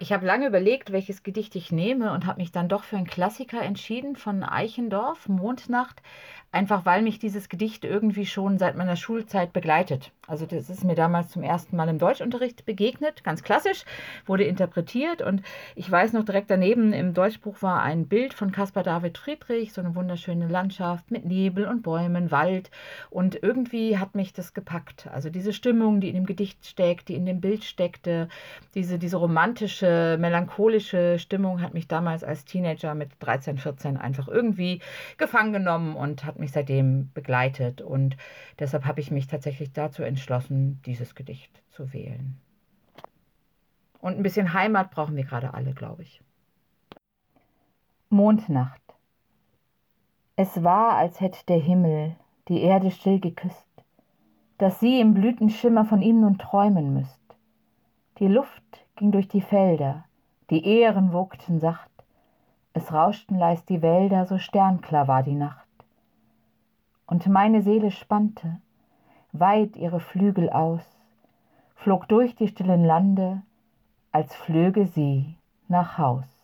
Ich habe lange überlegt, welches Gedicht ich nehme und habe mich dann doch für einen Klassiker entschieden von Eichendorff, Mondnacht, einfach weil mich dieses Gedicht irgendwie schon seit meiner Schulzeit begleitet. Also das ist mir damals zum ersten Mal im Deutschunterricht begegnet, ganz klassisch, wurde interpretiert und ich weiß noch direkt daneben im Deutschbuch war ein Bild von Caspar David Friedrich, so eine wunderschöne Landschaft mit Nebel und Bäumen, Wald und irgendwie hat mich das gepackt. Also diese Stimmung, die in dem Gedicht steckt, die in dem Bild steckte, diese, diese romantische melancholische Stimmung hat mich damals als Teenager mit 13, 14 einfach irgendwie gefangen genommen und hat mich seitdem begleitet. Und deshalb habe ich mich tatsächlich dazu entschlossen, dieses Gedicht zu wählen. Und ein bisschen Heimat brauchen wir gerade alle, glaube ich. Mondnacht. Es war, als hätte der Himmel die Erde still geküsst, dass sie im Blütenschimmer von ihm nun träumen müsst. Die Luft ging durch die Felder, die Ähren wogten sacht, es rauschten leis die Wälder, so sternklar war die Nacht. Und meine Seele spannte weit ihre Flügel aus, flog durch die stillen Lande, als flöge sie nach Haus.